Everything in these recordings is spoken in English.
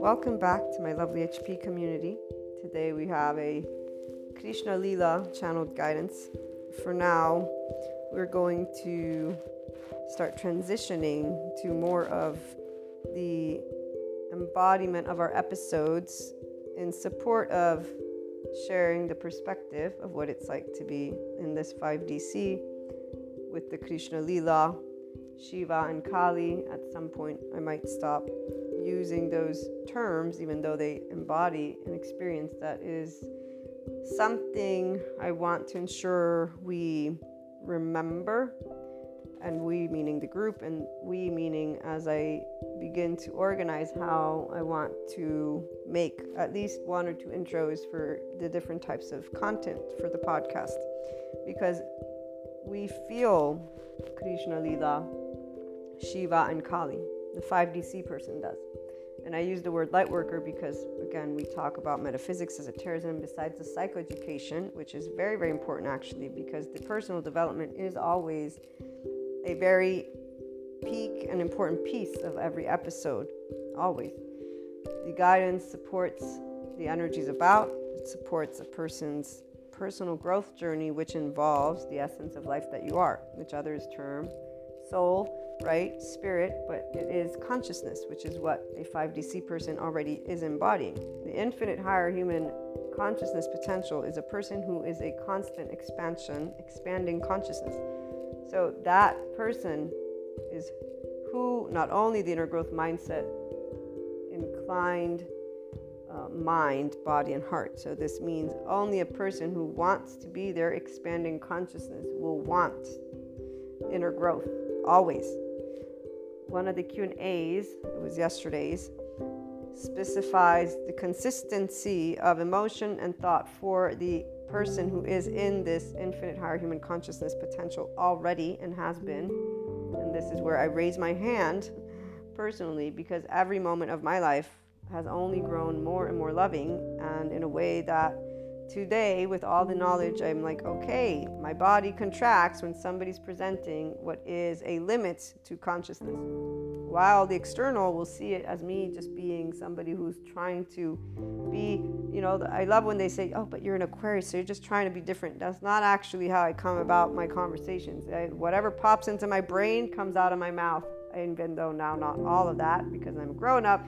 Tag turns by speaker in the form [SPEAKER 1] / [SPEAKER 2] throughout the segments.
[SPEAKER 1] Welcome back to my lovely HP community. Today we have a Krishna Lila channeled guidance. For now, we're going to start transitioning to more of the embodiment of our episodes in support of sharing the perspective of what it's like to be in this 5DC with the Krishna Lila, Shiva, and Kali. At some point, I might stop using those terms, even though they embody an experience that is something I want to ensure we remember. And we meaning the group, and we meaning as I begin to organize how I want to make at least one or two intros for the different types of content for the podcast. Because we feel Krishna Lila, Shiva, and Kali. The 5DC person does. And I use the word light worker because, again, we talk about metaphysics, esotericism, besides the psychoeducation, which is very, very important actually, because the personal development is always a very peak and important piece of every episode, always. The guidance supports the energies about, it supports a person's personal growth journey, which involves the essence of life that you are, which others term soul, right? Spirit, but it is consciousness, which is what a 5DC person already is embodying. The infinite higher human consciousness potential is a person who is a constant expansion, expanding consciousness. So that person is who not only the inner growth mindset inclined uh, mind, body, and heart. So this means only a person who wants to be there expanding consciousness will want inner growth always one of the q&a's it was yesterday's specifies the consistency of emotion and thought for the person who is in this infinite higher human consciousness potential already and has been. And this is where i raise my hand personally because every moment of my life has only grown more and more loving and in a way that today with all the knowledge i'm like okay my body contracts when somebody's presenting what is a limit to consciousness while the external will see it as me just being somebody who's trying to be you know i love when they say oh but you're an aquarius so you're just trying to be different. That's not actually how i come about my conversations. I, whatever pops into my brain comes out of my mouth. Even though now not all of that because i'm grown up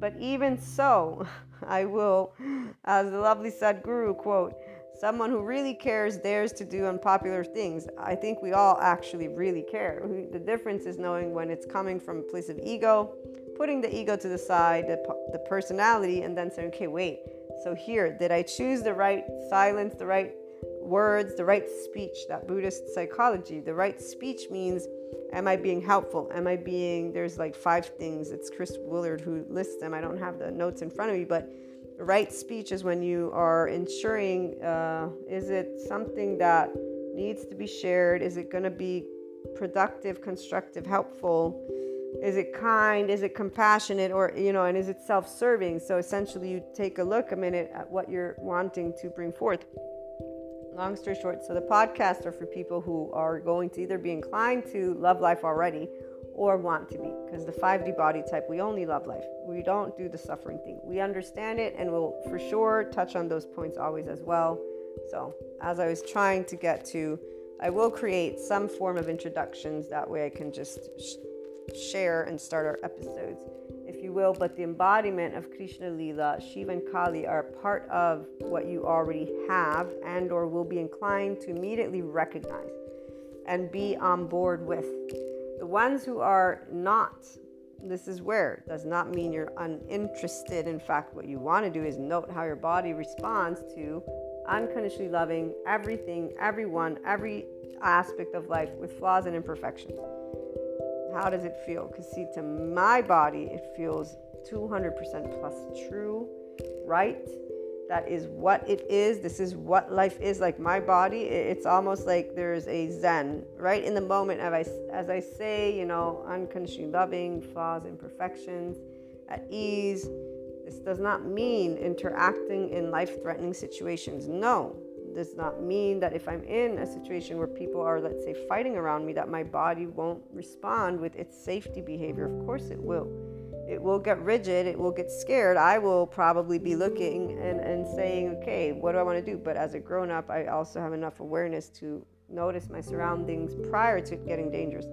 [SPEAKER 1] but even so I will, as the lovely Sadhguru quote, someone who really cares dares to do unpopular things. I think we all actually really care. The difference is knowing when it's coming from a place of ego, putting the ego to the side, the, the personality, and then saying, okay, wait. So here, did I choose the right silence, the right words, the right speech? That Buddhist psychology, the right speech means am I being helpful? Am I being, there's like five things. It's Chris Willard who lists them. I don't have the notes in front of me, but right speech is when you are ensuring uh, is it something that needs to be shared? Is it going to be productive, constructive, helpful? Is it kind? Is it compassionate? Or, you know, and is it self serving? So essentially, you take a look a minute at what you're wanting to bring forth long story short, so the podcasts are for people who are going to either be inclined to love life already or want to be. Because the 5D body type, we only love life. We don't do the suffering thing. We understand it and we'll for sure touch on those points always as well. So, as I was trying to get to, I will create some form of introductions. That way I can just sh- share and start our episodes will, but the embodiment of Krishna Lila, Shiva and Kali are part of what you already have and or will be inclined to immediately recognize and be on board with. The ones who are not, this is where, does not mean you're uninterested. In fact, what you want to do is note how your body responds to unconditionally loving everything, everyone, every aspect of life with flaws and imperfections. How does it feel? Because, see, to my body, it feels 200% plus true, right? That is what it is. This is what life is like. My body, it's almost like there's a zen, right? In the moment, as I, as I say, you know, unconditionally loving, flaws, imperfections, at ease. This does not mean interacting in life threatening situations. No, does not mean that if I'm in a situation where people are, let's say, fighting around me, that my body won't respond with its safety behavior. Of course, it will. It will get rigid, it will get scared. I will probably be looking and, and saying, okay, what do I want to do? But as a grown up, I also have enough awareness to notice my surroundings prior to getting dangerous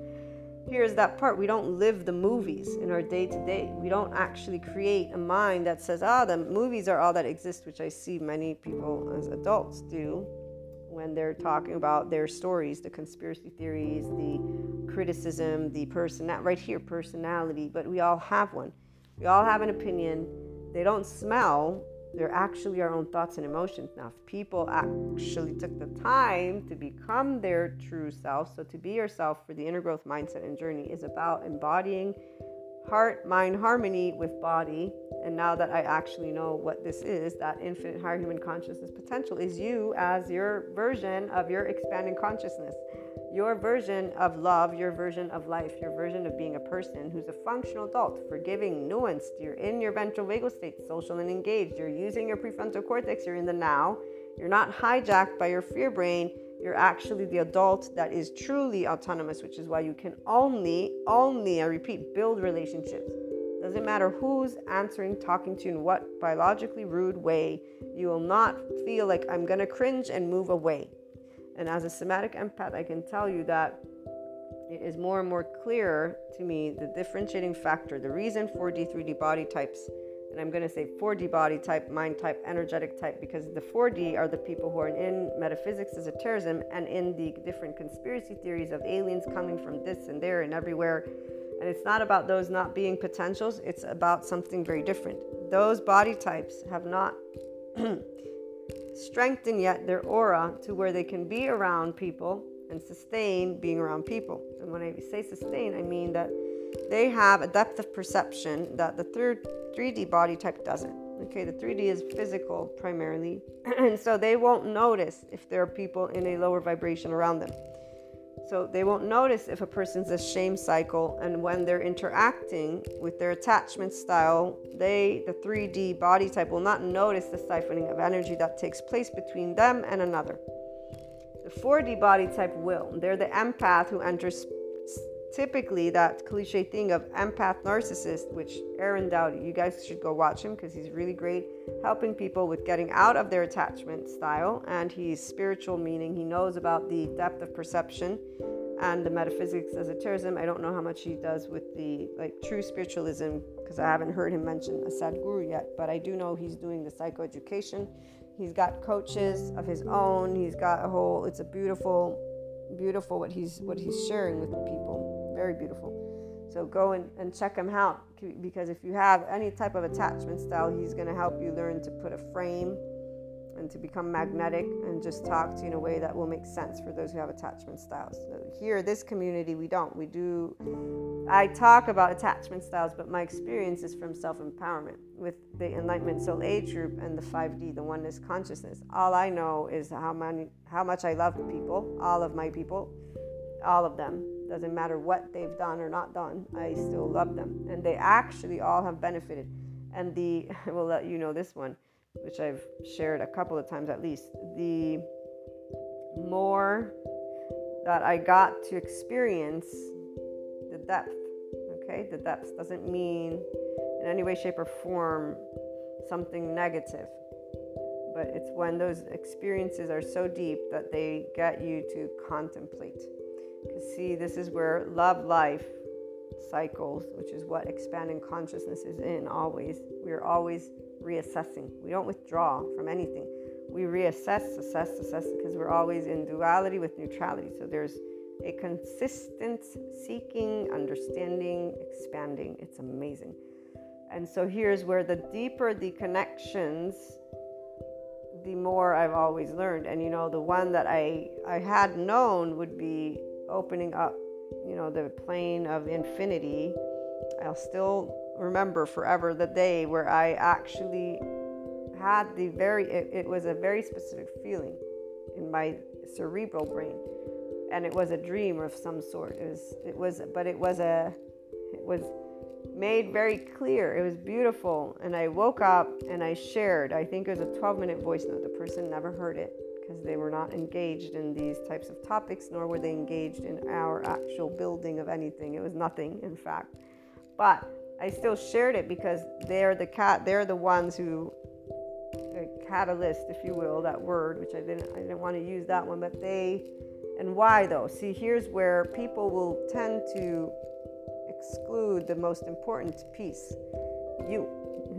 [SPEAKER 1] here's that part we don't live the movies in our day to day we don't actually create a mind that says ah the movies are all that exist which i see many people as adults do when they're talking about their stories the conspiracy theories the criticism the person right here personality but we all have one. We all have an opinion. They don't smell they're actually our own thoughts and emotions. Now, if people actually took the time to become their true self, so to be yourself for the inner growth mindset and journey is about embodying heart mind harmony with body. And now that I actually know what this is, that infinite higher human consciousness potential is you as your version of your expanding consciousness your version of love, your version of life, your version of being a person who's a functional adult, forgiving, nuanced. You're in your ventral vagal state, social and engaged. You're using your prefrontal cortex. You're in the now. You're not hijacked by your fear brain. You're actually the adult that is truly autonomous, which is why you can only, only, I repeat, build relationships. Doesn't matter who's answering, talking to you in what biologically rude way. You will not feel like I'm to cringe and move away. And as a somatic empath, I can tell you that it is more and more clear to me the differentiating factor, the reason 4D, 3D body types, and I'm going to say 4D body type, mind type, energetic type, because the 4D are the people who are in metaphysics, esotericism, and in the different conspiracy theories of aliens coming from this and there and everywhere. And it's not about those not being potentials, it's about something very different. Those body types have not strengthened yet their aura to where they can be around people and sustain being around people. And when I say sustain, I mean that they have a depth of perception that the third 3D body type doesn't. Okay, the 3D is physical primarily, and so they won't notice if there are people in a lower vibration around them. So they won't notice if a person's a shame cycle, and when they're interacting with their attachment style, they, the 3D body type, will not notice the siphoning of energy that takes place between them and another. The 4D body type will. They're the empath who enters typically that cliche thing of empath narcissist, which Aaron Doughty, you guys should go watch him because he's really great helping people with getting out of their attachment style. And he's spiritual, meaning he knows about the depth of perception and the metaphysics esotericism. I don't know how much he does with the like true spiritualism because I haven't heard him mention a Sadhguru yet, but I do know he's doing the psychoeducation. He's got coaches of his own. He's got a whole. It's a beautiful, beautiful what he's what he's sharing with people very beautiful. So go and, and check him out because if you have any type of attachment style, he's going to help you learn to put a frame and to become magnetic and just talk to you in a way that will make sense for those who have attachment styles. So here, this community, we don't. We do, I talk about attachment styles, but my experience is from self empowerment with the Enlightenment Soul Age group and the 5D, the oneness consciousness. All I know is how, many, how much I love people, all of my people, all of them doesn't matter what they've done or not done, I still love them. And they actually all have benefited. And the, I will let you know this one, which I've shared a couple of times at least. The more that I got to experience the depth, okay? The depth doesn't mean in any way, shape, or form something negative. But it's when those experiences are so deep that they get you to contemplate because, see, this is where love life cycles, which is what expanding consciousness is in always. We're always reassessing. We don't withdraw from anything. We reassess, assess, assess, because we're always in duality with neutrality. So there's a consistent seeking, understanding, expanding. It's amazing. And so here's where the deeper the connections, the more I've always learned. And you know, the one that I I had known would be opening up, you know, the plane of infinity, I'll still remember forever the day where I actually had the very, it, it was a very specific feeling in my cerebral brain. And it was a dream of some sort. It was, it was, but it was a, it was made very clear. It was beautiful. And I woke up and I shared, I think it was a 12 minute voice note. The person never heard it because they were not engaged in these types of topics, nor were they engaged in our actual building of anything. It was nothing, in fact. But I still shared it because they're the cat. They're the ones who, catalyst, if you will, that word, which I didn't. I didn't want to use that one, but they, and why though? See, here's where people will tend to exclude the most important piece. You,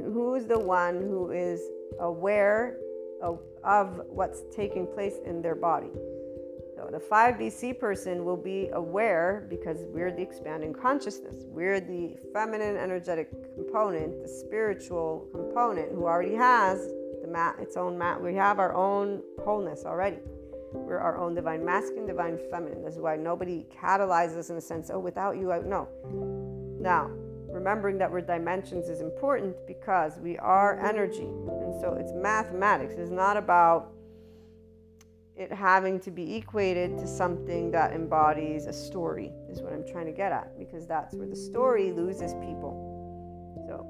[SPEAKER 1] who is the one who is aware of, what's taking place in their body? So the 5DC person will be aware because we're the expanding consciousness. We're the feminine energetic component, the spiritual component who already has the mat, its own mat. We have our own wholeness already. We're our own divine masculine, divine feminine. That's why nobody catalyzes in a sense, oh, without you, I no. Now, remembering that we're dimensions is important because we are energy. And so it's mathematics. It's not about it having to be equated to something that embodies a story, is what I'm trying to get at, because that's where the story loses people. So,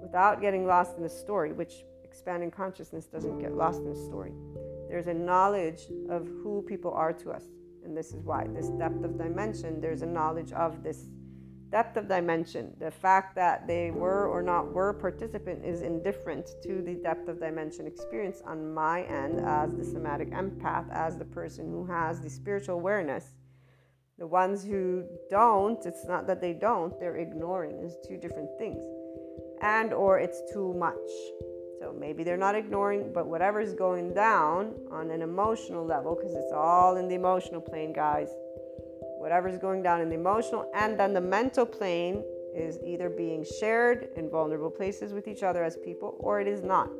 [SPEAKER 1] without getting lost in the story, which expanding consciousness doesn't get lost in the story, there's a knowledge of who people are to us. And this is why this depth of dimension, there's a knowledge of this depth of dimension. The fact that they were or not were participant is indifferent to the depth of dimension experience on my end as the somatic empath, as the person who has the spiritual awareness. The ones who don't, it's not that they don't, they're ignoring. It's two different things. And or it's too much. So maybe they're not ignoring, but whatever's going down on an emotional level, because it's all in the emotional plane, guys whatever's going down in the emotional and then the mental plane is either being shared in vulnerable places with each other as people or it is not.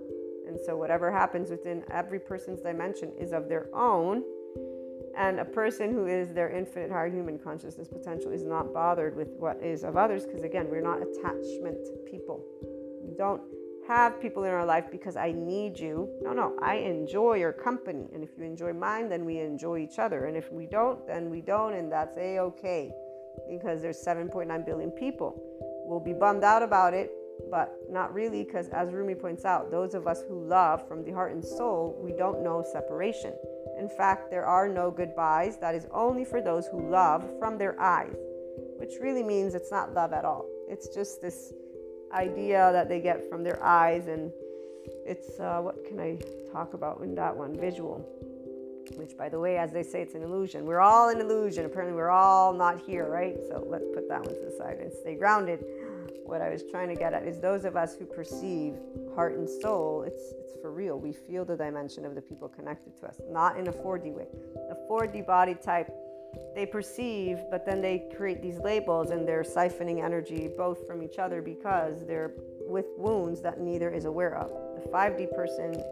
[SPEAKER 1] And so, whatever happens within every person's dimension is of their own. And a person who is their infinite higher human consciousness potential is not bothered with what is of others because, again, we're not attachment people. Don't have people in our life because I need you. No, no, I enjoy your company. And if you enjoy mine, then we enjoy each other. And if we don't, then we don't, and that's a okay because there's 7.9 billion people. We'll be bummed out about it, but not really because, as Rumi points out, those of us who love from the heart and soul, we don't know separation. In fact, there are no goodbyes. That is only for those who love from their eyes, which really means it's not love at all. It's just this idea that they get from their eyes and it's uh, what can i talk about in that one? Visual which by the way as they say it's an illusion. We're all an illusion. Apparently we're all not here right? So let's put that one to the side and stay grounded. What i was trying to get at is those of us who perceive heart and soul it's it's for real. We feel the dimension of the people connected to us not in a 4d way. A 4d body type they perceive, but then they create these labels and they're siphoning energy both from each other because they're with wounds that neither is aware of. The 5D person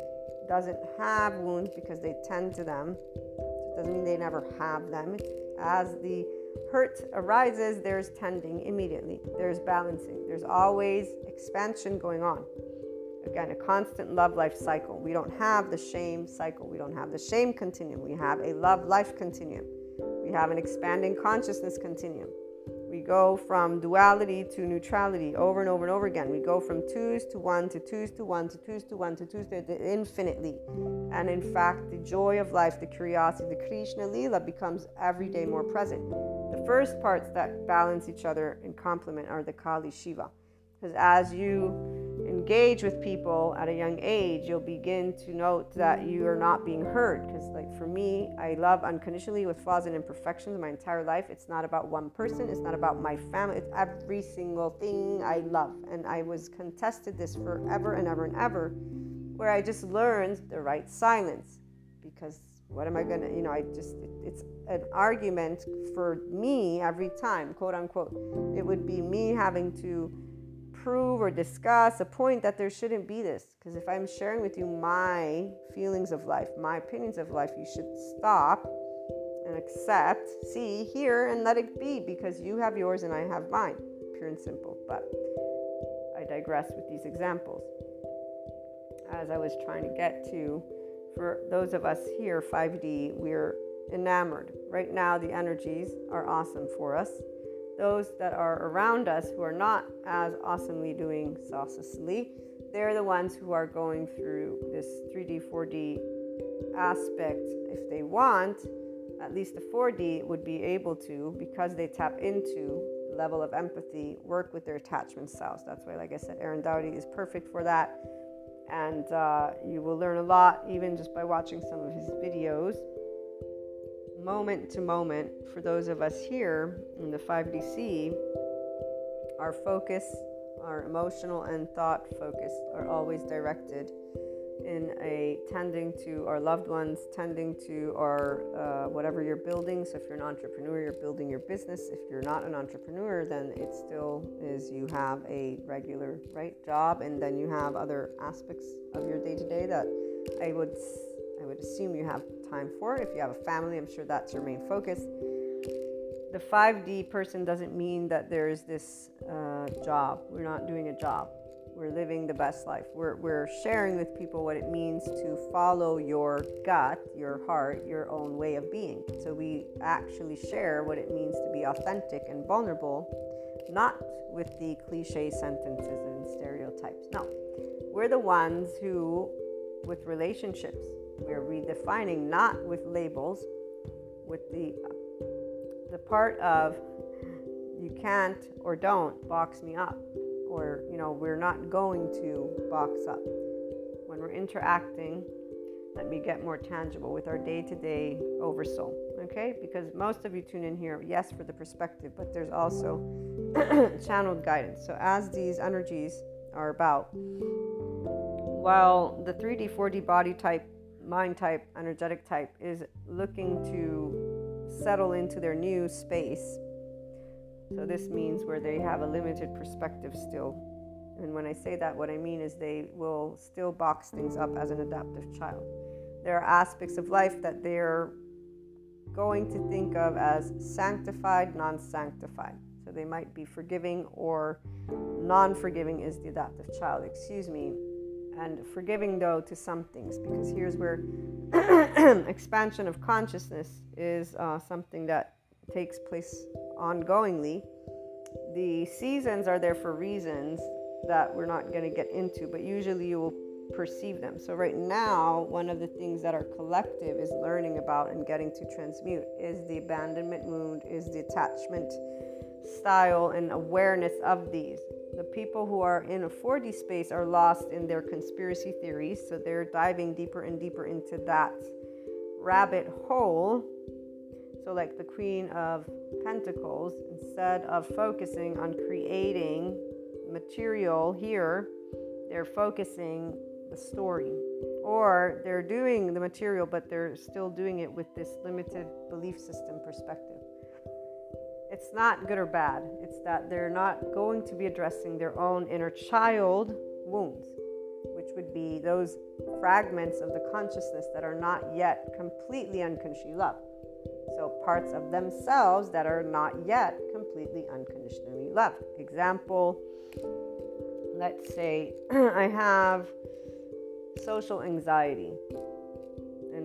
[SPEAKER 1] doesn't have wounds because they tend to them. It doesn't mean they never have them. As the hurt arises, there's tending immediately, there's balancing, there's always expansion going on. Again, a constant love life cycle. We don't have the shame cycle, we don't have the shame continuum, we have a love life continuum. We have an expanding consciousness continuum. We go from duality to neutrality over and over and over again. We go from twos to one to twos to one to twos to one to twos to infinitely. And in fact, the joy of life, the curiosity, the Krishna Lila becomes every day more present. The first parts that balance each other and complement are the Kali Shiva. Because as you engage with people at a young age, you'll begin to note that you are not being heard. Because, like for me, I love unconditionally with flaws and imperfections my entire life. It's not about one person, it's not about my family, it's every single thing I love. And I was contested this forever and ever and ever, where I just learned the right silence. Because what am I gonna, you know, I just, it's an argument for me every time, quote unquote. It would be me having to prove or discuss a point that there shouldn't be this. Because if I'm sharing with you my feelings of life, my opinions of life, you should stop and accept, see, hear, and let it be because you have yours and I have mine. Pure and simple. But I digress with these examples. As I was trying to get to, for those of us here, 5D, we're enamored. Right now, the energies are awesome for us those that are around us who are not as awesomely doing saucily, they're the ones who are going through this 3D, 4D aspect, if they want, at least the 4D would be able to, because they tap into level of empathy, work with their attachment styles. That's why, like I said, Aaron Doughty is perfect for that. And uh, you will learn a lot even just by watching some of his videos. Moment to moment, for those of us here in the 5DC, our focus, our emotional and thought focus are always directed in a tending to our loved ones, tending to our uh, whatever you're building. So if you're an entrepreneur, you're building your business. If you're not an entrepreneur, then it still is you have a regular right job, and then you have other aspects of your day to day that I would I would assume you have time for. If you have a family, I'm sure that's your main focus. The 5D person doesn't mean that there's this uh, job. We're not doing a job we're living the best life. We're, we're sharing with people what it means to follow your gut, your heart, your own way of being. So we actually share what it means to be authentic and vulnerable, not with the cliche sentences and stereotypes. No, we're the ones who, with relationships, we're redefining not with labels, with the the part of you can't or don't box me up or you know we're not going to box up. When we're interacting let me get more tangible with our day-to-day oversoul okay? Because most of you tune in here yes for the perspective but there's also channeled guidance. So as these energies are about while the 3d 4d body type mind type energetic type is looking to settle into their new space so this means where they have a limited perspective still. And when I say that, what I mean is they will still box things up as an adaptive child. There are aspects of life that they're going to think of as sanctified, non sanctified. So they might be forgiving or non forgiving is the adaptive child, excuse me. And forgiving, though, to some things, because here's where expansion of consciousness is uh, something that takes place ongoingly. The seasons are there for reasons that we're not going to get into, but usually you will perceive them. So, right now, one of the things that our collective is learning about and getting to transmute is the abandonment wound, is the attachment style and awareness of these. The people who are in a 4D space are lost in their conspiracy theories, so they're diving deeper and deeper into that rabbit hole so, like the Queen of Pentacles, instead of focusing on creating material here, they're focusing the story. Or they're doing the material, but they're still doing it with this limited belief system perspective. It's not good or bad, it's that they're not going to be addressing their own inner child wounds, which would be those fragments of the consciousness that are not yet completely unconsciously loved. So, parts of themselves that are not yet completely unconditionally loved. Example, let's say I have social anxiety.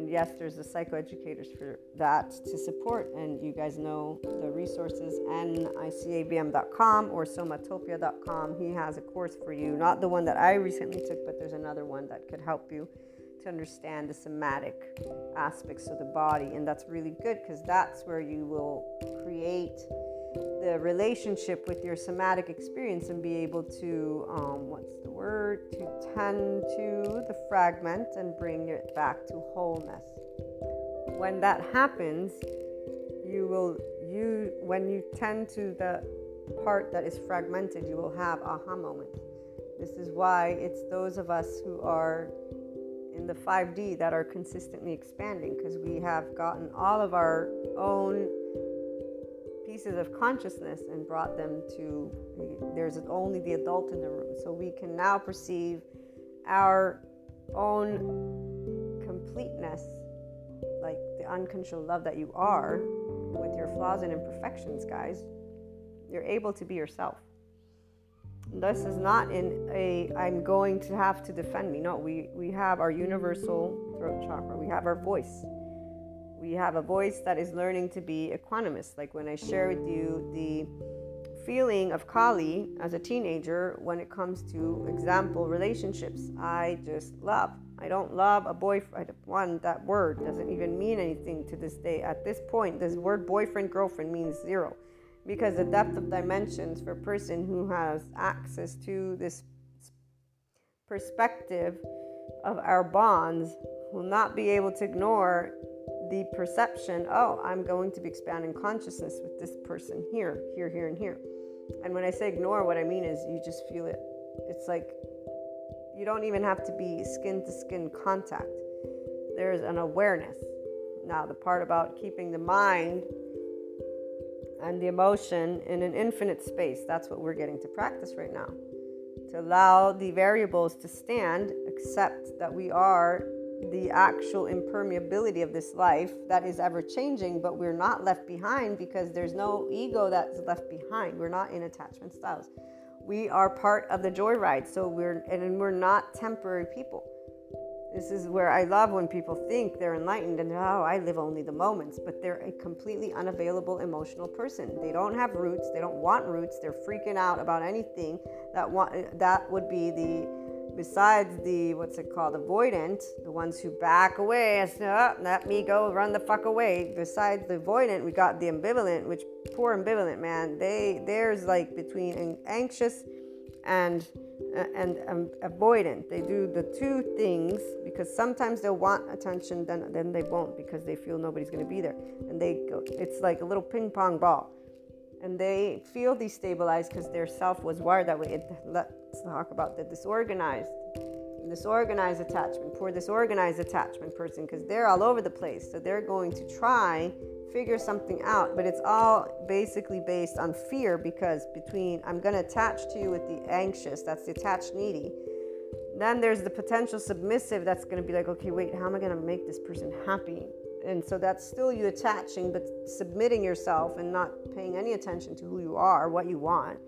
[SPEAKER 1] And yes, there's the psychoeducators for that to support. And you guys know the resources, nicabm.com or somatopia.com. He has a course for you, not the one that I recently took, but there's another one that could help you to understand the somatic aspects of the body. And that's really good because that's where you will create the relationship with your somatic experience and be able to, um, what's the word, to tend to the fragment and bring it back to wholeness. When that happens, you will, you, when you tend to the part that is fragmented, you will have aha moments. This is why it's those of us who are in the 5D that are consistently expanding because we have gotten all of our own pieces of consciousness and brought them to there's only the adult in the room. So we can now perceive our own completeness, like the unconditional love that you are with your flaws and imperfections, guys. You're able to be yourself. This is not in a I'm going to have to defend me. No, we, we have our universal throat chakra. We have our voice. We have a voice that is learning to be equanimous. Like when I share with you the feeling of Kali as a teenager when it comes to example relationships. I just love. I don't love a boyfriend. One, that word doesn't even mean anything to this day. At this point, this word boyfriend, girlfriend means zero because the depth of dimensions for a person who has access to this perspective of our bonds will not be able to ignore the perception oh, I'm going to be expanding consciousness with this person here, here, here, and here. And when I say ignore, what I mean is you just feel it. It's like you don't even have to be skin to skin contact. There's an awareness. Now, the part about keeping the mind and the emotion in an infinite space, that's what we're getting to practice right now. To allow the variables to stand, accept that we are the actual impermeability of this life that is ever changing, but we're not left behind because there's no ego that's left behind. We're not in attachment styles. We are part of the joyride, so we're and we're not temporary people. This is where I love when people think they're enlightened and oh, I live only the moments, but they're a completely unavailable emotional person. They don't have roots. They don't want roots. They're freaking out about anything that want that would be the besides the what's it called avoidant the ones who back away and oh, let me go run the fuck away. Besides the avoidant we got the ambivalent which poor ambivalent man. They there's like between anxious and uh, and um, avoidant. They do the two things because sometimes they'll want attention then then they won't because they feel nobody's going to be there. And they go it's like a little ping pong ball. And they feel destabilized because their self was wired that way. It, let's talk about the disorganized, disorganized attachment, poor disorganized attachment person, because they're all over the place. So they're going to try figure something out, but it's all basically based on fear because between I'm going to attach to you with the anxious, that's the attached needy. Then there's the potential submissive that's going to be like, okay, wait, how am I going to make this person happy? and so that's still you attaching but submitting yourself and not paying any attention to who you are what you want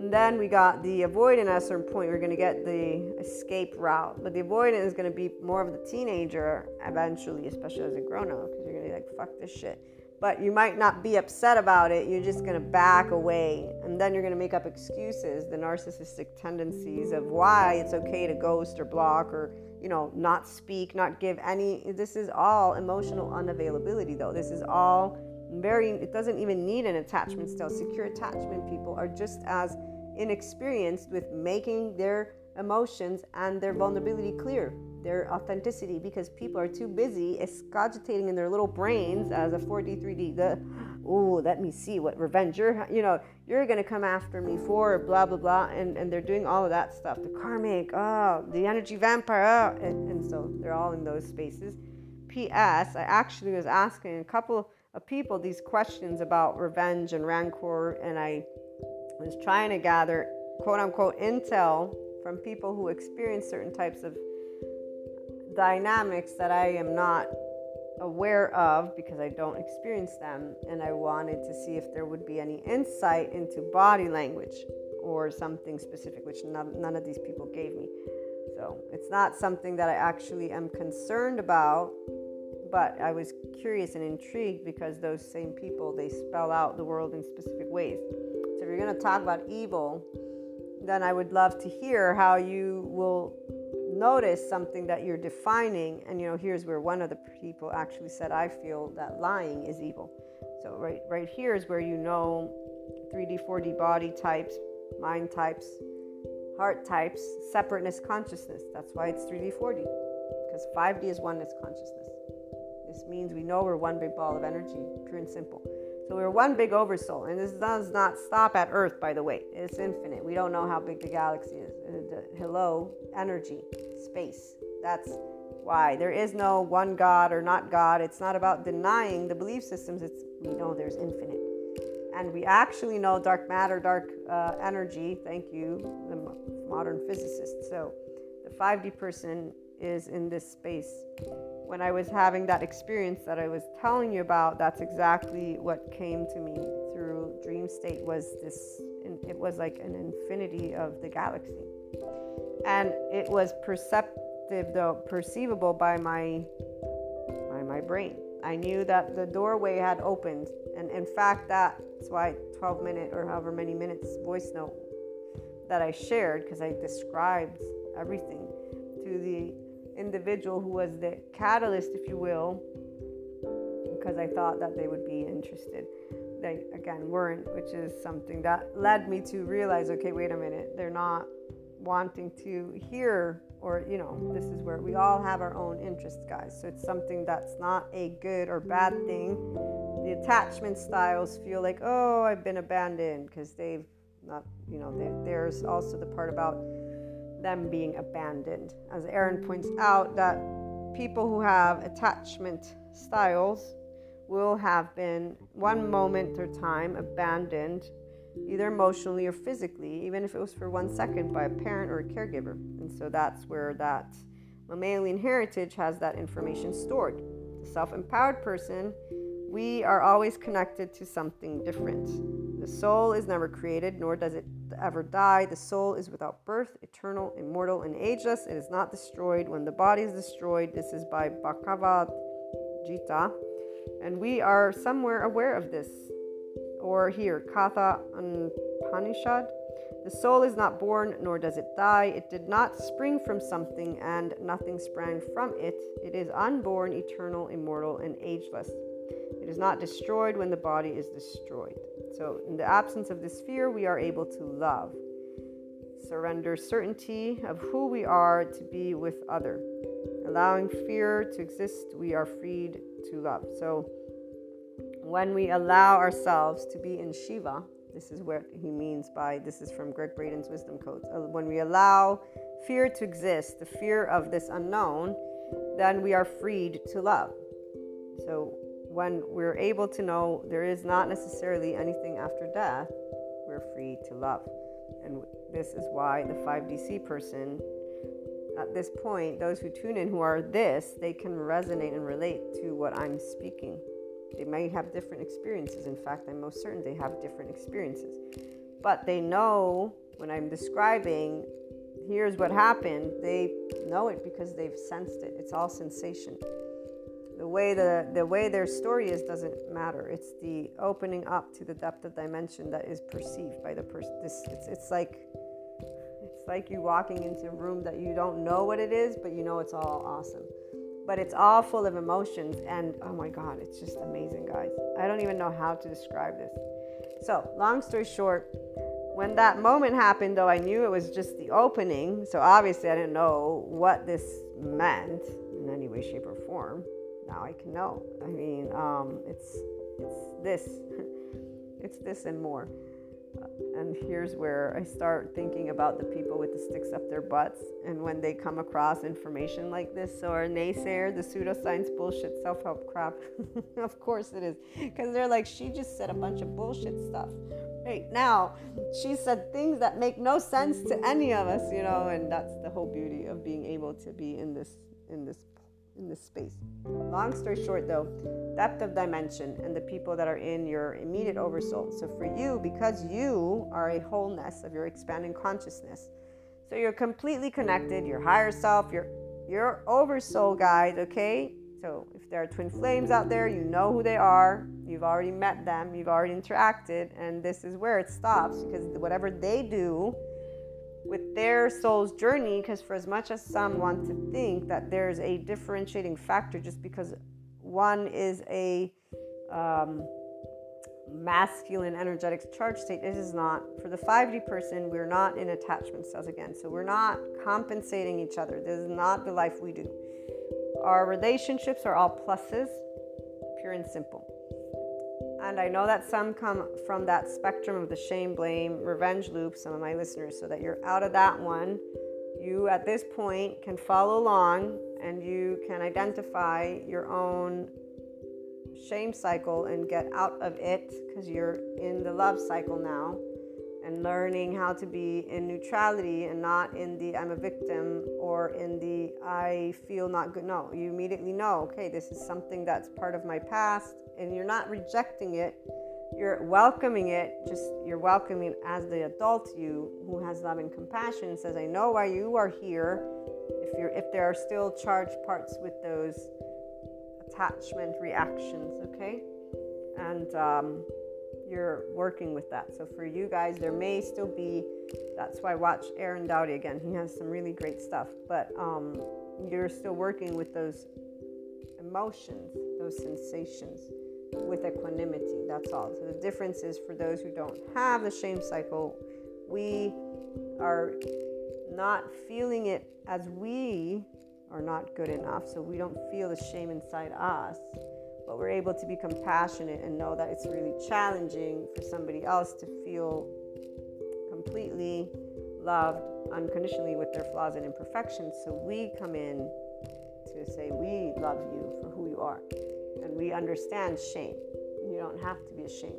[SPEAKER 1] and then we got the avoidant at a certain point we're going to get the escape route but the avoidant is going to be more of the teenager eventually especially as a grown-up because you're going to be like fuck this shit but you might not be upset about it you're just going to back away and then you're going to make up excuses the narcissistic tendencies of why it's okay to ghost or block or you know, not speak, not give any. This is all emotional unavailability, though. This is all very, it doesn't even need an attachment still. Secure attachment people are just as inexperienced with making their emotions and their vulnerability clear, their authenticity, because people are too busy cogitating in their little brains as a 4D, 3D. The oh, let me see what revenge you're, you know, you're to come after me for blah, blah, blah. And, and they're doing all of that stuff. The karmic, oh, the energy vampire. Oh, and, and so they're all in those spaces. P.S. I actually was asking a couple of people these questions about revenge and rancor, and I was trying to gather quote unquote intel from people who experience certain types of dynamics that I am not aware of because I don't experience them, and I wanted to see if there would be any insight into body language or something specific, which none, none of these people gave me. So it's not something that I actually am concerned about, but I was curious and intrigued because those same people they spell out the world in specific ways. Going to talk about evil, then I would love to hear how you will notice something that you're defining. And you know here's where one of the people actually said i feel that lying is evil. So right right here is where you know 3d 4d body types mind types heart types separateness consciousness. That's why it's 3d 4d because 5d is oneness consciousness. This means we know we're one big ball of energy pure and simple so we're one big oversoul, and this does not stop at Earth, by the way. It's infinite. We don't know how big the galaxy is. Hello, energy, space. That's why there is no one God or not God. It's not about denying the belief systems. It's we know there's infinite, and we actually know dark matter, dark uh, energy. Thank you, the modern physicist. So the 5D person is in this space when I was having that experience that I was telling you about, that's exactly what came to me through dream state was this it was like an infinity of the galaxy. And it was perceptive though perceivable by my by my brain. I knew that the doorway had opened and in fact that's why 12 minute or however many minutes voice note that I shared because I described everything to the individual who was the catalyst, if you will, because I thought that they would be interested. They, again, weren't, which is something that led me to realize okay, wait a minute, they're not wanting to hear, or, you know, this is where we all have our own interests, guys. So it's something that's not a good or bad thing. The attachment styles feel like, oh, I've been abandoned because they've not, you know, there's also the part about them being abandoned. As Aaron points out, that people who have attachment styles will have been one moment or time abandoned, either emotionally or physically, even if it was for one second by a parent or a caregiver. And so that's where that mammalian heritage has that information stored. The self empowered person, we are always connected to something different. The soul is never created, nor does it ever die. The soul is without birth, eternal, immortal, and ageless. It is not destroyed. When the body is destroyed, this is by Bhagavad Gita, and we are somewhere aware of this. Or here, Katha Upanishad. The soul is not born, nor does it die. It did not spring from something, and nothing sprang from it. It is unborn, eternal, immortal, and ageless. It is not destroyed when the body is destroyed. So, in the absence of this fear, we are able to love. Surrender certainty of who we are to be with other. Allowing fear to exist, we are freed to love. So, when we allow ourselves to be in Shiva, this is what he means by this is from Gregg Braden's Wisdom Codes. Uh, when we allow fear to exist, the fear of this unknown, then we are freed to love. So, when we're able to know there is not necessarily anything after death, we're free to love. And this is why the 5DC person, at this point, those who tune in who are this, they can resonate and relate to what I'm speaking. They may have different experiences. In fact, I'm most certain they have different experiences. But they know when I'm describing, here's what happened, they know it because they've sensed it. It's all sensation the way the, the way their story is doesn't matter. It's the opening up to the depth of dimension that is perceived by the person. This it's, it's like it's like you walking into a room that you don't know what it is, but you know it's all awesome. But it's all full of emotions, and oh my god, it's just amazing, guys. I don't even know how to describe this. So, long story short, when that moment happened, though, I knew it was just the opening. So obviously, I didn't know what this meant in any way, shape, or form now I can know. I mean, um, it's it's this, it's this and more. Uh, and here's where I start thinking about the people with the sticks up their butts, and when they come across information like this, or naysayer, the pseudoscience bullshit self-help crap. of course it is, because they're like, she just said a bunch of bullshit stuff. Right now, she said things that make no sense to any of us, you know, and that's the whole beauty of being able to be in this in this in this space. Long story short, though, depth of dimension and the people that are in your immediate oversoul. So, for you, because you are a wholeness of your expanding consciousness, so you're completely connected, your higher self, your your oversoul guide, okay? So, if there are twin flames out there, you know who they are. You've already met them, you've already interacted, and this is where it stops because whatever they do with their soul's journey because for as much as some want to think that there's a differentiating factor just because one is a um, masculine energetic charge state this is not. For the 5d person we're not in attachment cells again. So we're not compensating each other. This is not the life we do. Our relationships are all pluses pure and simple and I know that some come from that spectrum of the shame, blame, revenge loop, some of my listeners, so that you're out of that one. You at this point can follow along and you can identify your own shame cycle and get out of it because you're in the love cycle now and learning how to be in neutrality and not in the I'm a victim or in the I feel not good. No, you immediately know, okay, this is something that's part of my past and you're not rejecting it. You're welcoming it, just you're welcoming as the adult you who has love and compassion says, I know why you are here. If you're if there are still charged parts with those attachment reactions, okay? And um, you're working with that. So for you guys, there may still be. That's why watch Aaron Doughty again. He has some really great stuff. But um, you're still working with those emotions, those sensations with equanimity. That's all. So the difference is for those who don't have the shame cycle, we are not feeling it as we are not good enough. So we don't feel the shame inside us, but we're able to be compassionate and know that it's really challenging for somebody else to feel completely loved unconditionally with their flaws and imperfections. So we come in to say, We love you for who you are. And we understand shame. You don't have to be ashamed.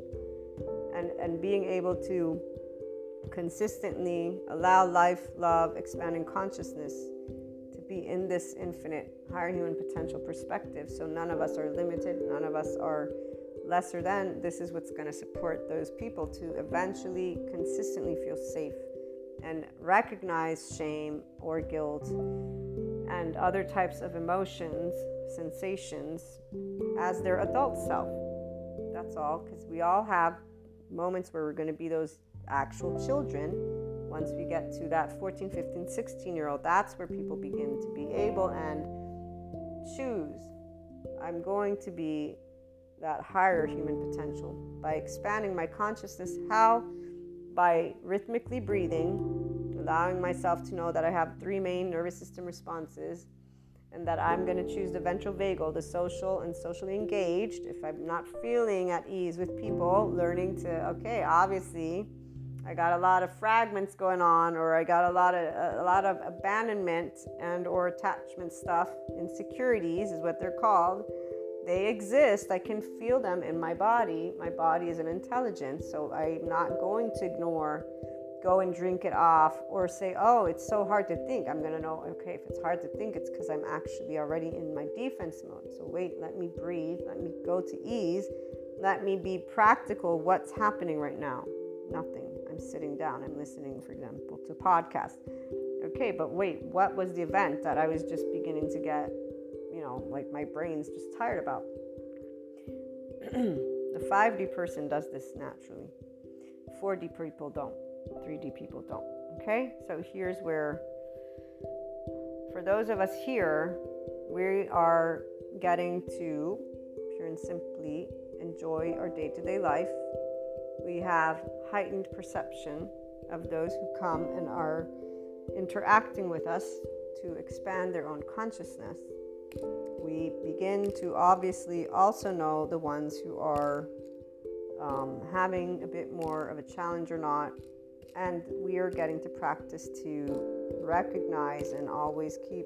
[SPEAKER 1] And, and being able to consistently allow life, love, expanding consciousness be in this infinite higher human potential perspective. So none of us are limited, none of us are lesser than. This is what's going to support those people to eventually consistently feel safe and recognize shame or guilt and other types of emotions, sensations as their adult self. That's all, because we all have moments where we're going to be those actual children. Once we get to that 14, 15, 16 year old, that's where people begin to be able and choose. I'm going to be that higher human potential by expanding my consciousness. How? By rhythmically breathing, allowing myself to know that I have three main nervous system responses and that I'm going to choose the ventral vagal, the social and socially engaged. If I'm not feeling at ease with people, learning to, okay, obviously, I got a lot of fragments going on, or I got a lot of a lot of abandonment and or attachment stuff. Insecurities is what they're called. They exist. I can feel them in my body. My body is an intelligence, so I'm not going to ignore go and drink it off or say, oh, it's so hard to think. I'm to know, okay, if it's hard to think, it's because I'm actually already in my defense mode. So wait, let me breathe, let me go to ease, let me be practical. What's happening right now? Nothing. I'm sitting down, I'm listening, for example, to podcast. Okay, but wait, what was the event that I was just beginning to get, you know, like my brain's just tired about? the 5D person does this naturally. 4D people don't. 3D people don't. Okay, so here's where, for those of us here, we are getting to pure and simply enjoy our day to day life. We have heightened perception of those who come and are interacting with us to expand their own consciousness. We begin to obviously also know the ones who are um, having a bit more of a challenge or not and we are getting to practice to recognize and always keep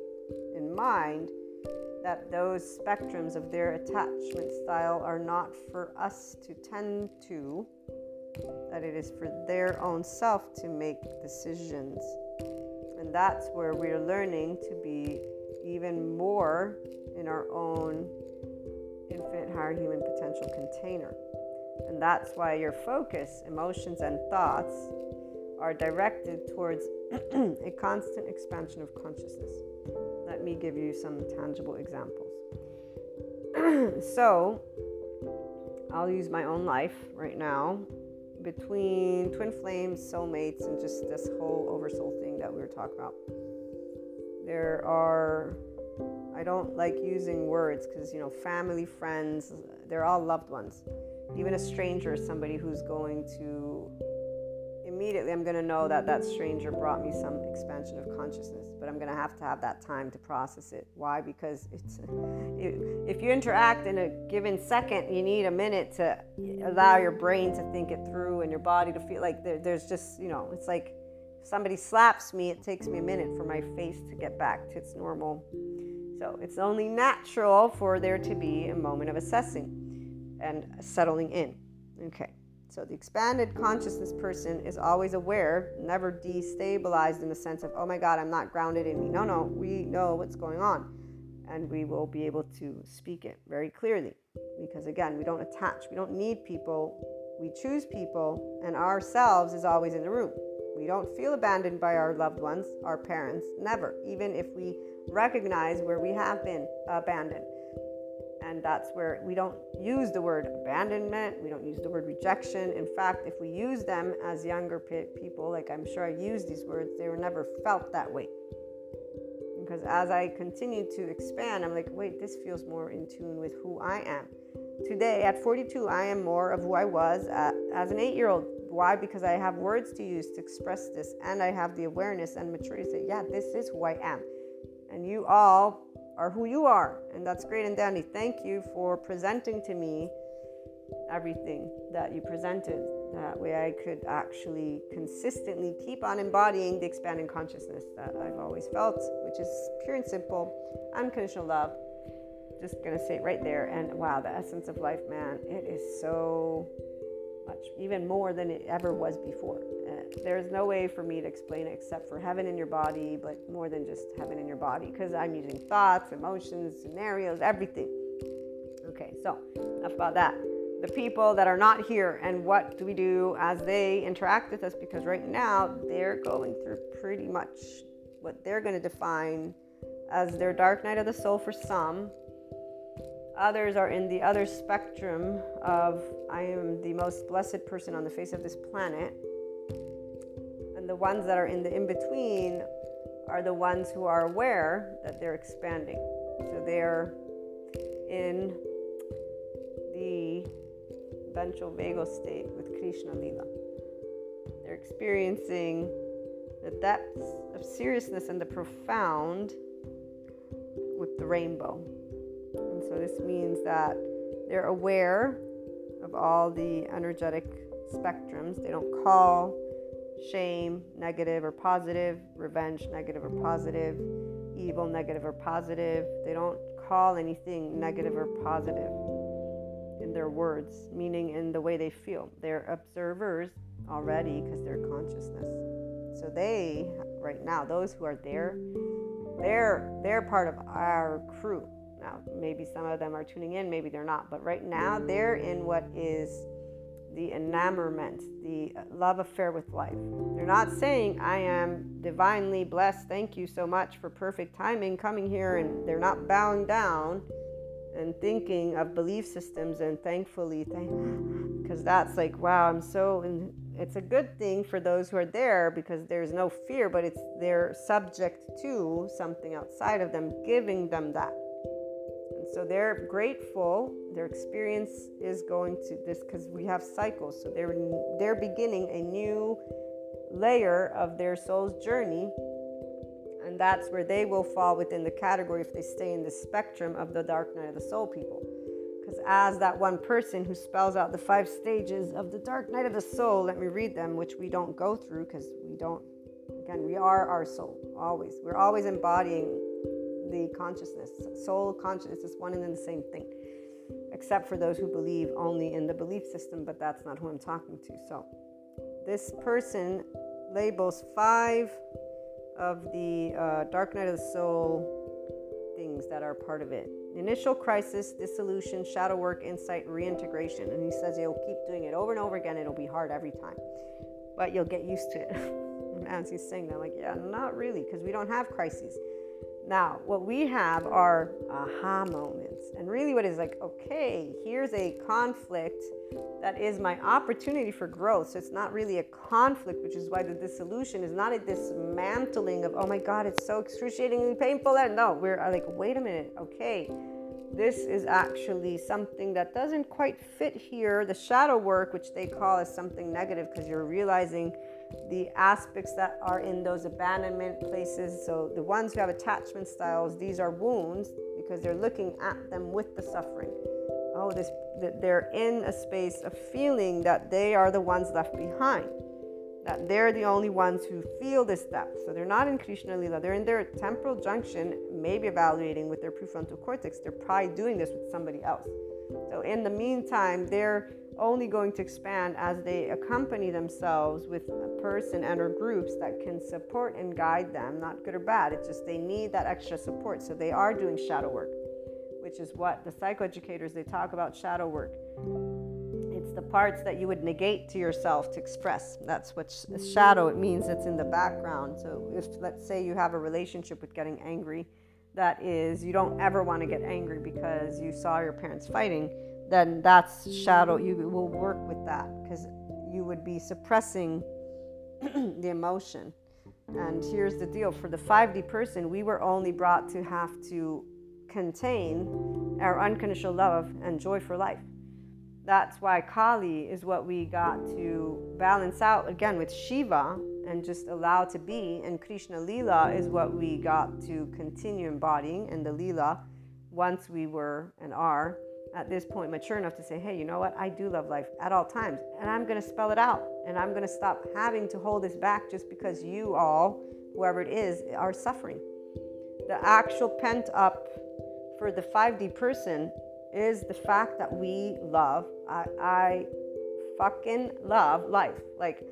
[SPEAKER 1] in mind that those spectrums of their attachment style are not for us to tend to, that it is for their own self to make decisions. And that's where we're learning to be even more in our own infinite higher human potential container. And that's why your focus, emotions, and thoughts are directed towards a constant expansion of consciousness. Let me give you some tangible examples. so, I'll use my own life right now between twin flames, soulmates, and just this whole oversoul thing that we were talking about. There are, I don't like using words because, you know, family, friends, they're all loved ones. Even a stranger is somebody who's going to immediately I'm going to know that that stranger brought me some expansion of consciousness, but I'm going to have to have that time to process it. Why? Because it's if you interact in a given second, you need a minute to allow your brain to think it through and your body to feel like there, there's just you know it's like somebody slaps me, it takes me a minute for my face to get back to its normal. So it's only natural for there to be a moment of assessing and settling in. Okay. So the expanded consciousness person is always aware, never destabilized in the sense of, oh my God, I'm not grounded in me. No, no, we know what's going on. And we will be able to speak it very clearly. Because again, we don't attach, we don't need people. We choose people, and ourselves is always in the room. We don't feel abandoned by our loved ones, our parents, never, even if we recognize where we have been abandoned and that's where we don't use the word abandonment we don't use the word rejection in fact if we use them as younger people like i'm sure i use these words they were never felt that way Because as I continue to expand, I'm like, wait, this feels more in tune with who I am. Today, at 42, I am more of who I was at, as an eight year old. Why? Because I have words to use to express this, and I have the awareness and maturity to say, yeah, this is who I am. And you all are who you are. And that's great and dandy. Thank you for presenting to me everything that you presented. That way I could actually consistently keep on embodying the expanding consciousness that I've always felt, which is pure and simple, unconditional love. Just gonna say it right there. And wow, the essence of life, man, it is so much, even more than it ever was before. There's no way for me to explain it except for heaven in your body, but more than just heaven in your body, because I'm using thoughts, emotions, scenarios, everything. Okay, so enough about that. The people that are not here and what do we do as they interact with us? Because right now they're going through pretty much what they're going to define as their dark night of the soul for some. Others are in the other spectrum of i am the most blessed person on the face of this planet and the ones that are in the in between are the ones who are aware that they're expanding so they're in the ventral vagal state with Krishna Lila. They're experiencing the depths of seriousness and the profound with the rainbow. And so this means that they're aware of all the energetic spectrums. They don't call shame negative or positive, revenge negative or positive, evil negative or positive. They don't call anything negative or positive in their words, meaning in the way they feel. They're observers already because they're consciousness. So they, right now, those who are there, they're they're part of our crew. Now, maybe some of them are tuning in, maybe they're not, but right now they're in what is the enamorment, the love affair with life. They're not saying, I am divinely blessed. Thank you so much for perfect timing coming here. And they're not bowing down and thinking of belief systems and thankfully thank because that's like wow i'm so and it's a good thing for those who are there because there's no fear but it's they're subject to something outside of them giving them that so they're grateful their experience is going to this because we have cycles so they're they're beginning a new layer of their soul's journey and that's where they will fall within the category if they stay in the spectrum of the dark night of the soul people. Because as that one person who spells out the five stages of the dark night of the soul, let me read them, which we don't go through because we don't, again, we are our soul, always. We're always embodying the consciousness. Soul consciousness is one and the same thing, except for those who believe only in the belief system, but that's not who I'm talking to. So this person labels five of the uh, Dark Night of the Soul things that are part of it initial crisis, dissolution, shadow work, insight, reintegration. And he says you'll keep doing it over and over again. It'll be hard every time, but you'll get used to it. as he's saying that, like, yeah, not really, because we don't have crises. Now, what we have are aha moments. And really, what is like, okay, here's a conflict that is my opportunity for growth. So it's not really a conflict, which is why the dissolution is not a dismantling of, oh my God, it's so excruciatingly painful. And no, we're uh, like, wait a minute, okay, this is actually something that doesn't quite fit here. The shadow work, which they call as something negative, because you're realizing the aspects that are in those abandonment places. So the ones who have attachment styles, these are wounds because they're looking at them with the suffering. Oh, this they're in a space of feeling that they are the ones left behind. That they're the only ones who feel this depth. So they're not in Krishna Lila. They're in their temporal junction, maybe evaluating with their prefrontal cortex. They're probably doing this with somebody else. So in the meantime, they're only going to expand as they accompany themselves with a person and or groups that can support and guide them not good or bad. It's just they need that extra support. So they are doing shadow work which is what the psychoeducators they talk about shadow work. It's the parts that you would negate to yourself to express. That's what shadow it means it's in the background. So if let's say you have a relationship with getting angry that is you don't ever want to get angry because you saw your parents fighting then that's shadow. You will work with that because you would be suppressing the emotion. And here's the deal for the 5D person, we were only brought to have to contain our unconditional love and joy for life. That's why Kali is what we got to balance out again with Shiva and just allow to be. And Krishna Lila is what we got to continue embodying and the Lila once we were and are at this point mature enough to say, hey, you know what? I do love life at all times. And I'm going to spell it out. And I'm going to stop having to hold this back just because you all, whoever it is, are suffering. The actual pent up for the 5D person is the fact that we love. I, I fucking love life. Like,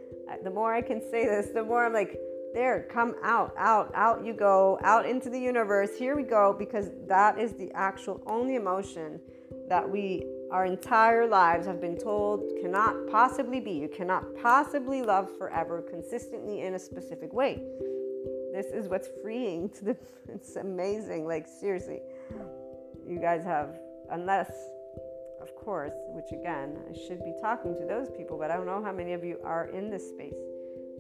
[SPEAKER 1] the more I can say this, the more I'm like, there, come out, out, out you go, out into the universe. Here we go, because that is the actual only emotion that we, our entire lives, have been told cannot possibly be. You cannot possibly love forever consistently in a specific way. This is what's freeing to the, it's amazing. Like, seriously, you guys have, unless of course, which again, I should be talking to those people, but I don't know how many of you are in this space.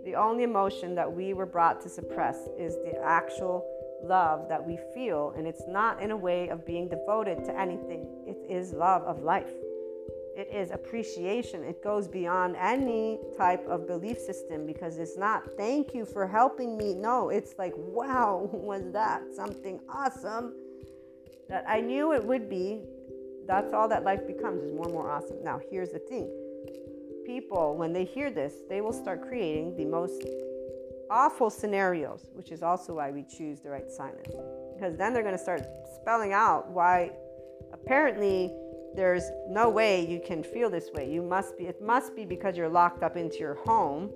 [SPEAKER 1] The only emotion that we were brought to suppress is the actual love that we feel, and it's not in a way of being devoted to anything, it is love of life. It is appreciation. It goes beyond any type of belief system because it's not, thank you for helping me. No, it's like, wow, was that something awesome that I knew it would be that's all that life becomes is more and more awesome. Now, here's the thing people, when they hear this, they will start creating the most awful scenarios, which is also why we choose the right silence. Because then they're going to start spelling out why apparently there's no way you can feel this way. You must be, it must be because you're locked up into your home.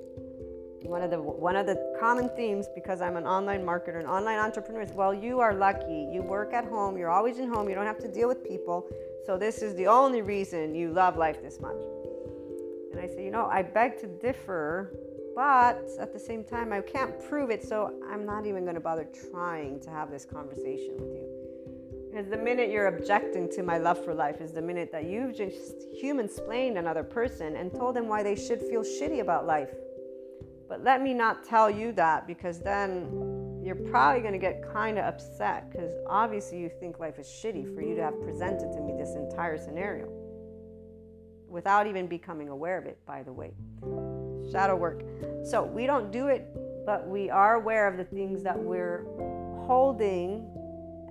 [SPEAKER 1] One of the one of the common themes because I'm an online marketer an online entrepreneur is well you are lucky. You work at home. You're always in home. You don't have to deal with people. So this is the only reason you love life this much and I say you know I beg to differ but at the same time I can't prove it so I'm not even going to bother trying to have this conversation with you. Because the minute you're objecting to my love for life is the minute that you've just human splained another person and told them why they should feel shitty about life. But let me not tell you that because then you're probably going to get kind of upset because obviously you think life is shitty for you to have presented to me this entire scenario without even becoming aware of it, by the way. Shadow work. So we don't do it, but we are aware of the things that we're holding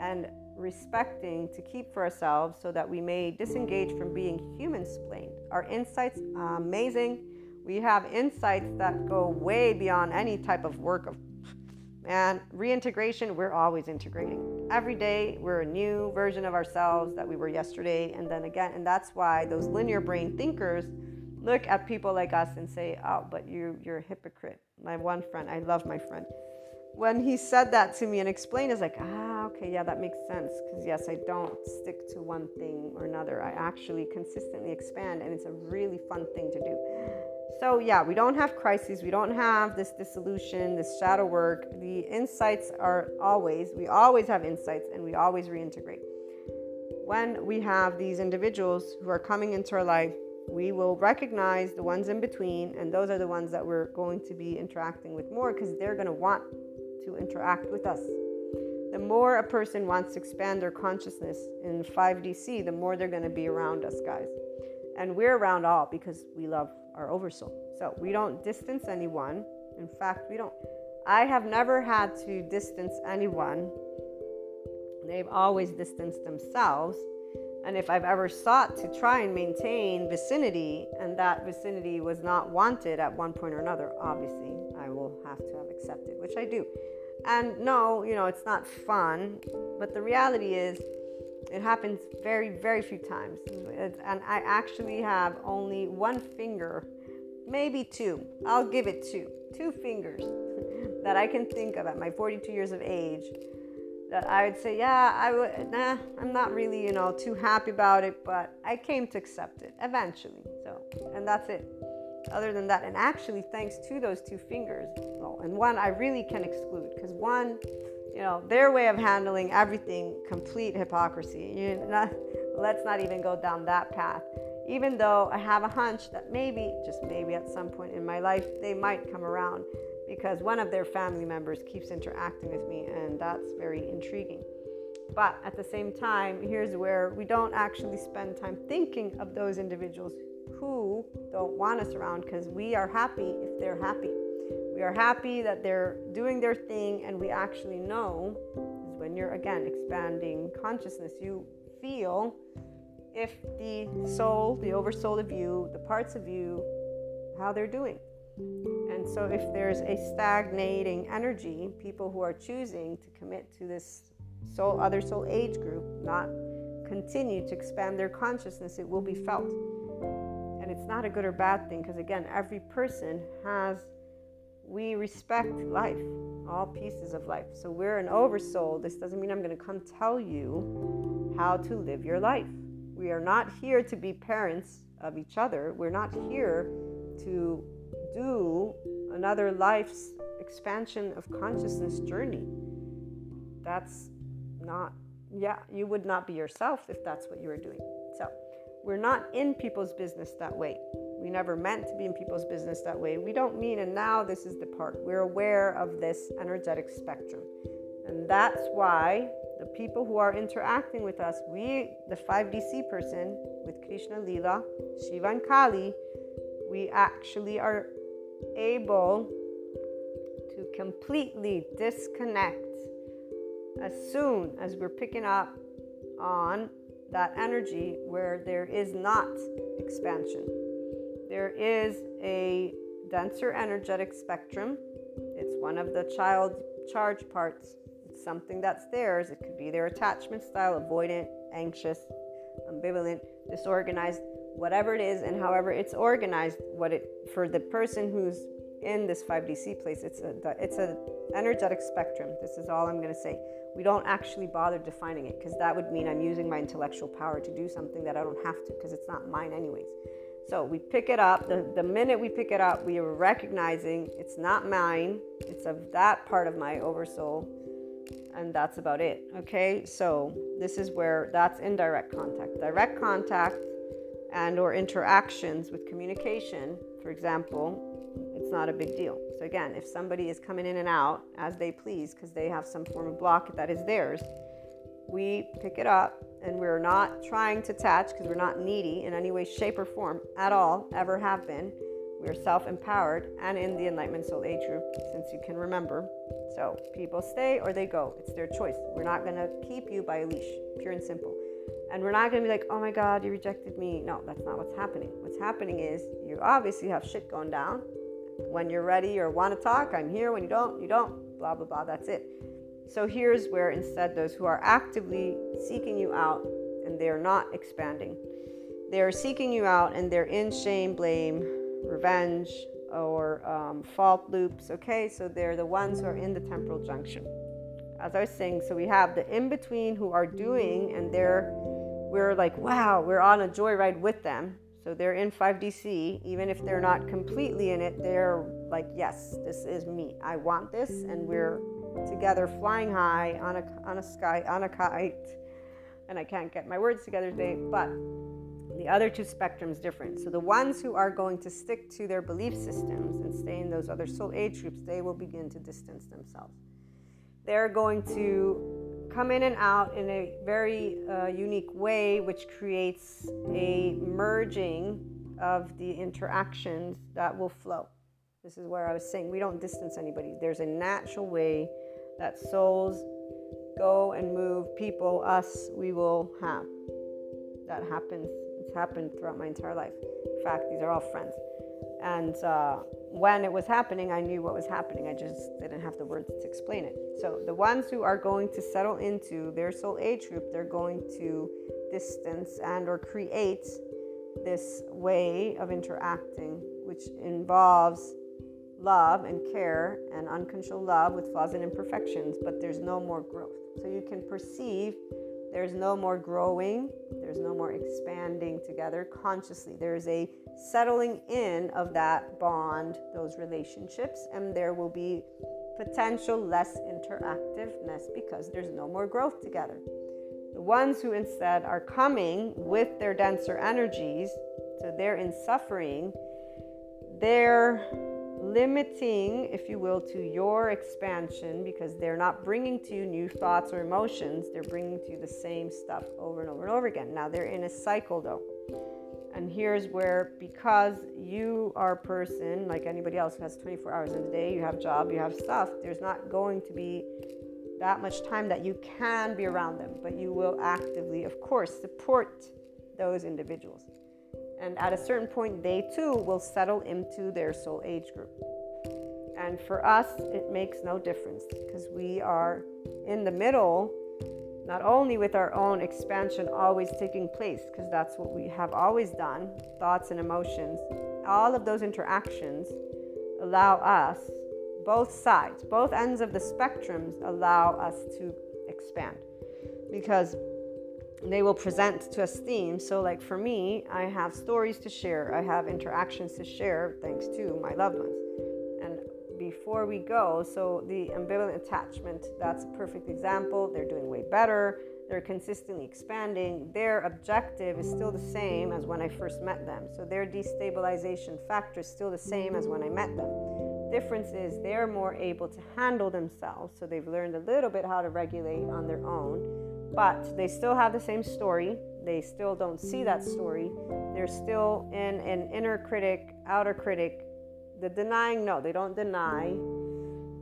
[SPEAKER 1] and respecting to keep for ourselves so that we may disengage from being human splained. Our insights, amazing we have insights that go way beyond any type of work of man reintegration we're always integrating. Every day we're a new version of ourselves that we were yesterday and then again. And that's why those linear brain thinkers look at people like us and say oh but you you're a hypocrite. My one friend i love my friend. When he said that to me and explained it's like ah okay yeah that makes sense. Because yes i don't stick to one thing or another. I actually consistently expand and it's a really fun thing to do so, yeah, we don't have crises. We don't have this dissolution, this shadow work. The insights are always, we always have insights and we always reintegrate. When we have these individuals who are coming into our life, we will recognize the ones in between, and those are the ones that we're going to be interacting with more because they're going to want to interact with us. The more a person wants to expand their consciousness in 5DC, the more they're going to be around us, guys. And we're around all because we love our oversoul. So we don't distance anyone. In fact, we don't. I have never had to distance anyone. They've always distanced themselves. And if I've ever sought to try and maintain vicinity and that vicinity was not wanted at one point or another, obviously I will have to have accepted, which I do. And no, you know, it's not fun, but the reality is it happens very, very few times. and I actually have only one finger, maybe two. I'll give it two. Two fingers that I can think of at my 42 years of age that I would say, yeah, I would, nah, I'm not really, you know, too happy about it, but I came to accept it eventually. So, and that's it. Other than that, and actually, thanks to those two fingers, well, and one I really can exclude because one, you know, their way of handling everything, complete hypocrisy. You not, let's not even go down that path. Even though I have a hunch that maybe, just maybe at some point in my life, they might come around. because one of their family members keeps interacting with me, and that's very intriguing. But at the same time, here's where we don't actually spend time thinking of those individuals who don't want us around because we are happy if they're happy. We are happy that they're doing their thing, and we actually know is when you're again expanding consciousness, you feel if the soul, the oversoul of you, the parts of you, how they're doing. And so, if there's a stagnating energy, people who are choosing to commit to this soul, other soul age group, not continue to expand their consciousness, it will be felt. And it's not a good or bad thing because, again, every person has, we respect life, all pieces of life. So, we're an oversoul. This doesn't mean I'm going to come tell you how to live your life. We are not here to be parents of each other. We're not here to do another life's expansion of consciousness journey. That's not, yeah, you would not be yourself if that's what you were doing. So, we're not in people's business that way. We never meant to be in people's business that way. We don't mean, and now this is the part. We're aware of this energetic spectrum. And that's why the people who are interacting with us, we, the 5DC person with Krishna Lila, Shiva and Kali, we actually are able to completely disconnect as soon as we're picking up on that energy where there is not expansion. There is a denser energetic spectrum. It's one of the child charge parts It's something that's theirs. It could be their attachment style, avoidant, anxious, ambivalent, disorganized, whatever it is, and however it's organized. What it for the person who's in this 5DC place, it's a it's a energetic spectrum. This is all I'm going to say. We don't actually bother defining it because that would mean I'm using my intellectual power to do something that I don't have to because it's not mine anyways. So we pick it up. The, the minute we pick it up, we are recognizing it's not mine. It's of that part of my oversoul and that's about it. Okay, so this is where that's indirect contact. Direct contact and or interactions with communication, for example, it's not a big deal. So again, if somebody is coming in and out as they please because they have some form of block that is theirs, we pick it up and we're not trying to attach because we're not needy in any way, shape, or form at all, ever have been. We're self empowered and in the Enlightenment Soul Age group, since you can remember. So people stay or they go. It's their choice. We're not going to keep you by a leash, pure and simple. And we're not going to be like, oh my God, you rejected me. No, that's not what's happening. What's happening is you obviously have shit going down. When you're ready or want to talk, I'm here. When you don't, you don't. Blah, blah, blah. That's it. So here's where instead those who are actively seeking you out and they're not expanding, they're seeking you out and they're in shame, blame, revenge, or um, fault loops. Okay, so they're the ones who are in the temporal junction. As I was saying, so we have the in between who are doing, and they're we're like, wow, we're on a joyride with them. So they're in 5DC, even if they're not completely in it, they're like, yes, this is me. I want this, and we're together flying high on a on a sky on a kite. And I can't get my words together today, but the other two spectrums different. So the ones who are going to stick to their belief systems and stay in those other soul age groups, they will begin to distance themselves. They're going to come in and out in a very uh, unique way, which creates a merging of the interactions that will flow. This is where I was saying we don't distance anybody. There's a natural way that souls go and move, people, us, we will have. That happens it's happened throughout my entire life. In fact, these are all friends. And uh, when it was happening, I knew what was happening. I just didn't have the words to explain it. So the ones who are going to settle into their soul age group, they're going to distance and or create this way of interacting, which involves love and care and uncontrolled love with flaws and imperfections, but there's no more growth. So you can perceive there's no more growing, there's no more expanding together consciously. There's a settling in of that bond, those relationships, and there will be potential less interactiveness because there's no more growth together. The ones who instead are coming with their denser energies, so they're in suffering, they're limiting, if you will, to your expansion because they're not bringing to you new thoughts or emotions. They're bringing to you the same stuff over and over and over again. Now, they're in a cycle though. And here's where, because you are a person like anybody else who has 24 hours in a day, you have job, you have stuff, there's not going to be that much time that you can be around them, but you will actively, of course, support those individuals. And at a certain point, they too will settle into their soul age group. And for us, it makes no difference because we are in the middle, not only with our own expansion always taking place, because that's what we have always done thoughts and emotions, all of those interactions allow us, both sides, both ends of the spectrums, allow us to expand. Because they will present to us themes. So, like for me, I have stories to share, I have interactions to share thanks to my loved ones. And before we go, so the ambivalent attachment, that's a perfect example. They're doing way better, they're consistently expanding. Their objective is still the same as when I first met them. So, their destabilization factor is still the same as when I met them. Difference is they're more able to handle themselves, so they've learned a little bit how to regulate on their own but they still have the same story. They still don't see that story. They're still in an inner critic, outer critic. The denying, no, they don't deny.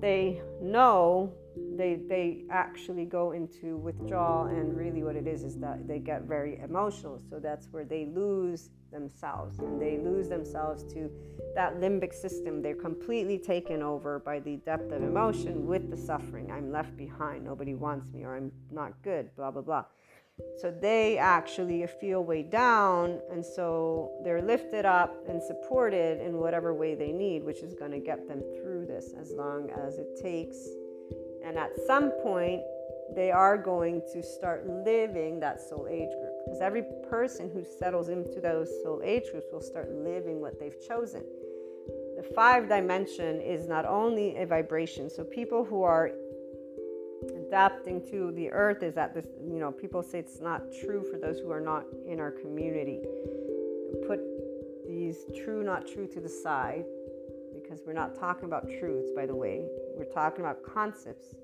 [SPEAKER 1] They know they they actually go into withdrawal and really what it is is that they get very emotional. So that's where they lose themselves and they lose themselves to that limbic system. They're completely taken over by the depth of emotion with the suffering. I'm left behind. Nobody wants me or i'm not good blah blah blah. So they actually feel way down and so they're lifted up and supported in whatever way they need which is going to get them through this as long as it takes and at some point, they are going to start living that soul age group. Because every person who settles into those soul age groups will start living what they've chosen. The five dimension is not only a vibration. So people who are adapting to the earth is that this, you know, people say it's not true for those who are not in our community. Put these true, not true to the side because we're not talking about truths, by the way. We're talking about concepts.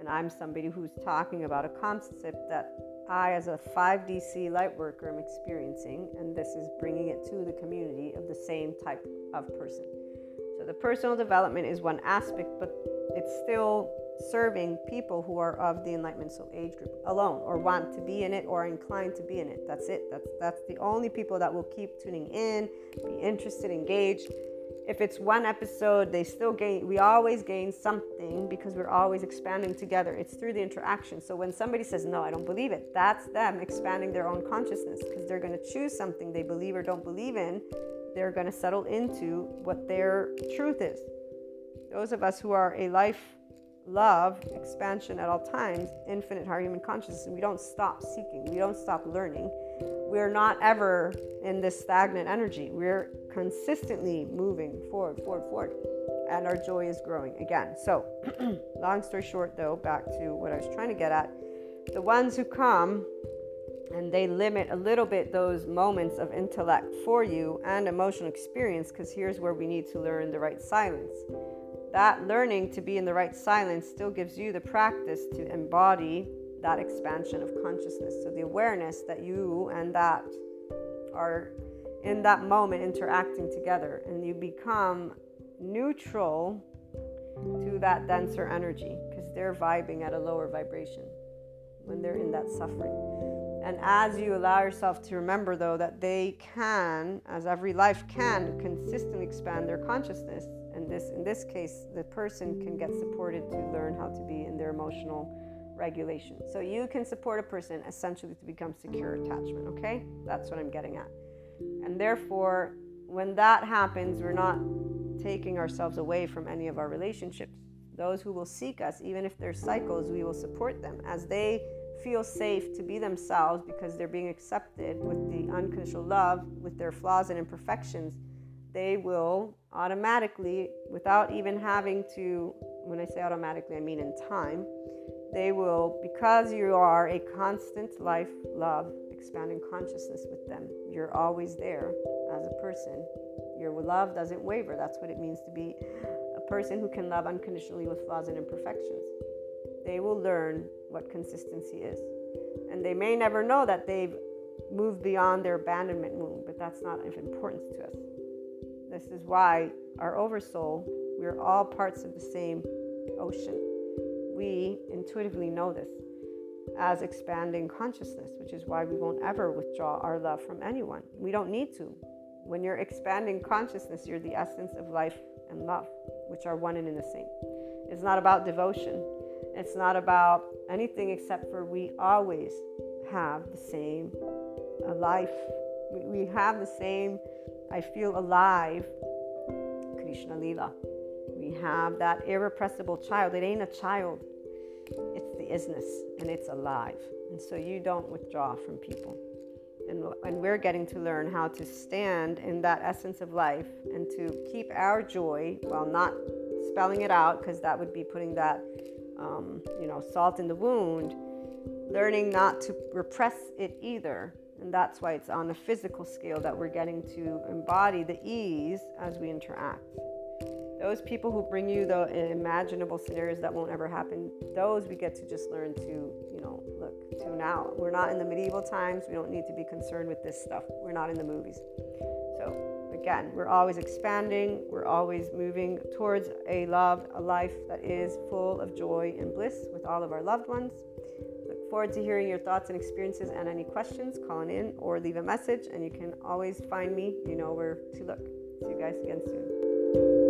[SPEAKER 1] And I'm somebody who's talking about a concept that I, as a 5DC light worker, am experiencing. And this is bringing it to the community of the same type of person. So the personal development is one aspect, but it's still serving people who are of the enlightenment soul age group alone or want to be in it or inclined to be in it that's it that's that's the only people that will keep tuning in be interested engaged if it's one episode, they still gain, we always gain something because we're always expanding together. It's through the interaction. So when somebody says, No, I don't believe it, that's them expanding their own consciousness because they're going to choose something they believe or don't believe in. They're going to settle into what their truth is. Those of us who are a life, love, expansion at all times, infinite higher human consciousness, we don't stop seeking, we don't stop learning we're not ever in this stagnant energy. We're consistently moving forward, forward, forward. And our joy is growing again. So, long story short, though, back to what I was trying to get at the ones who come and they limit a little bit those moments of intellect for you and emotional experience, because here's where we need to learn the right silence. That learning to be in the right silence still gives you the practice to embody that expansion of consciousness. So the awareness that you and that are in that moment interacting together, and you become neutral to that denser energy because they're vibing at a lower vibration when they're in that suffering. And as you allow yourself to remember, though, that they can, as every life can, consistently expand their consciousness, and this, in this case, the person can get supported to learn how to be in their emotional regulation. So you can support a person essentially to become secure attachment, okay? That's what I'm getting at. And therefore, when that happens, we're not taking ourselves away from any of our relationships. Those who will seek us, even if they're cycles, we will support them as they feel safe to be themselves because they're being accepted with the unconditional love, with their flaws and imperfections. They will automatically, without even having to, when I say automatically, I mean in time, they will, because you are a constant life, love, expanding consciousness with them, you're always there as a person. Your love doesn't waver. That's what it means to be a person who can love unconditionally with flaws and imperfections. They will learn what consistency is. And they may never know that they've moved beyond their abandonment wound, but that's not of importance to us. This is why our oversoul, we're all parts of the same ocean. We intuitively know this as expanding consciousness, which is why we won't ever withdraw our love from anyone. We don't need to. When you're expanding consciousness, you're the essence of life and love, which are one and in the same. It's not about devotion, it's not about anything except for we always have the same life. We have the same, I feel alive, Krishna Lila. Have that irrepressible child. It ain't a child, it's the isness, and it's alive. And so you don't withdraw from people. And, and we're getting to learn how to stand in that essence of life and to keep our joy while not spelling it out, because that would be putting that, um, you know, salt in the wound. Learning not to repress it either. And that's why it's on a physical scale that we're getting to embody the ease as we interact. Those people who bring you the imaginable scenarios that won't ever happen, those we get to just learn to, you know, look to now. We're not in the medieval times. We don't need to be concerned with this stuff. We're not in the movies. So, again, we're always expanding. We're always moving towards a love, a life that is full of joy and bliss with all of our loved ones. Look forward to hearing your thoughts and experiences and any questions. Calling in or leave a message, and you can always find me. You know where to look. See you guys again soon.